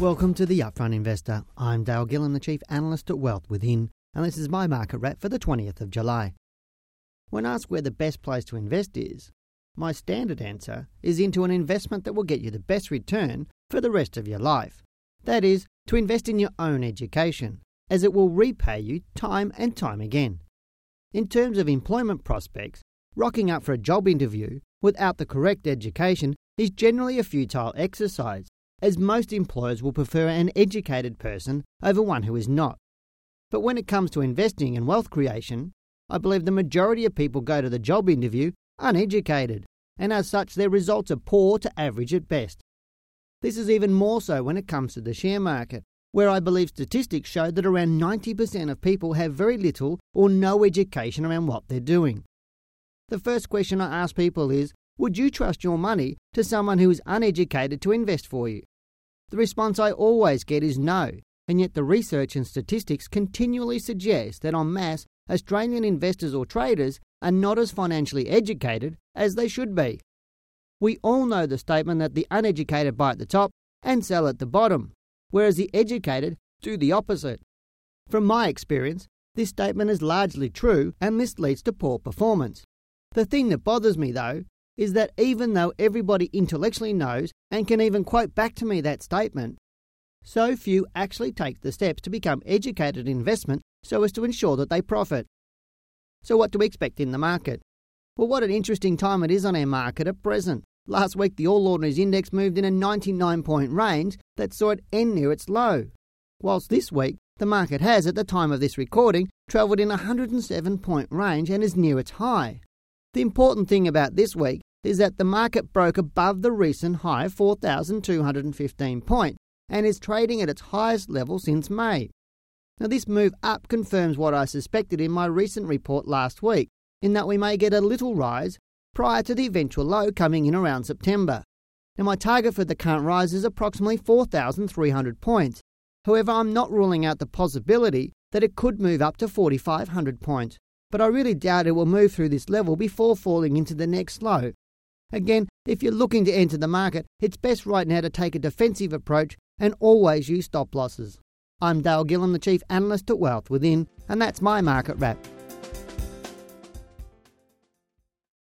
Welcome to the Upfront Investor. I'm Dale Gillham, the Chief Analyst at Wealth Within, and this is my market wrap for the 20th of July. When asked where the best place to invest is, my standard answer is into an investment that will get you the best return for the rest of your life. That is, to invest in your own education, as it will repay you time and time again. In terms of employment prospects, rocking up for a job interview without the correct education is generally a futile exercise as most employers will prefer an educated person over one who is not. But when it comes to investing and wealth creation, I believe the majority of people go to the job interview uneducated, and as such their results are poor to average at best. This is even more so when it comes to the share market, where I believe statistics show that around 90% of people have very little or no education around what they're doing. The first question I ask people is would you trust your money to someone who is uneducated to invest for you? The response I always get is no, and yet the research and statistics continually suggest that en masse, Australian investors or traders are not as financially educated as they should be. We all know the statement that the uneducated buy at the top and sell at the bottom, whereas the educated do the opposite. From my experience, this statement is largely true and this leads to poor performance. The thing that bothers me, though, is that even though everybody intellectually knows and can even quote back to me that statement, so few actually take the steps to become educated in investment so as to ensure that they profit. So, what do we expect in the market? Well, what an interesting time it is on our market at present. Last week, the All Ordinaries Index moved in a 99 point range that saw it end near its low, whilst this week, the market has, at the time of this recording, travelled in a 107 point range and is near its high. The important thing about this week is that the market broke above the recent high 4,215 and is trading at its highest level since May. Now, this move up confirms what I suspected in my recent report last week, in that we may get a little rise prior to the eventual low coming in around September. Now, my target for the current rise is approximately 4,300 points. However, I'm not ruling out the possibility that it could move up to 4,500 points, but I really doubt it will move through this level before falling into the next low, Again, if you're looking to enter the market, it's best right now to take a defensive approach and always use stop losses. I'm Dale Gillham, the Chief Analyst at Wealth Within, and that's my market wrap.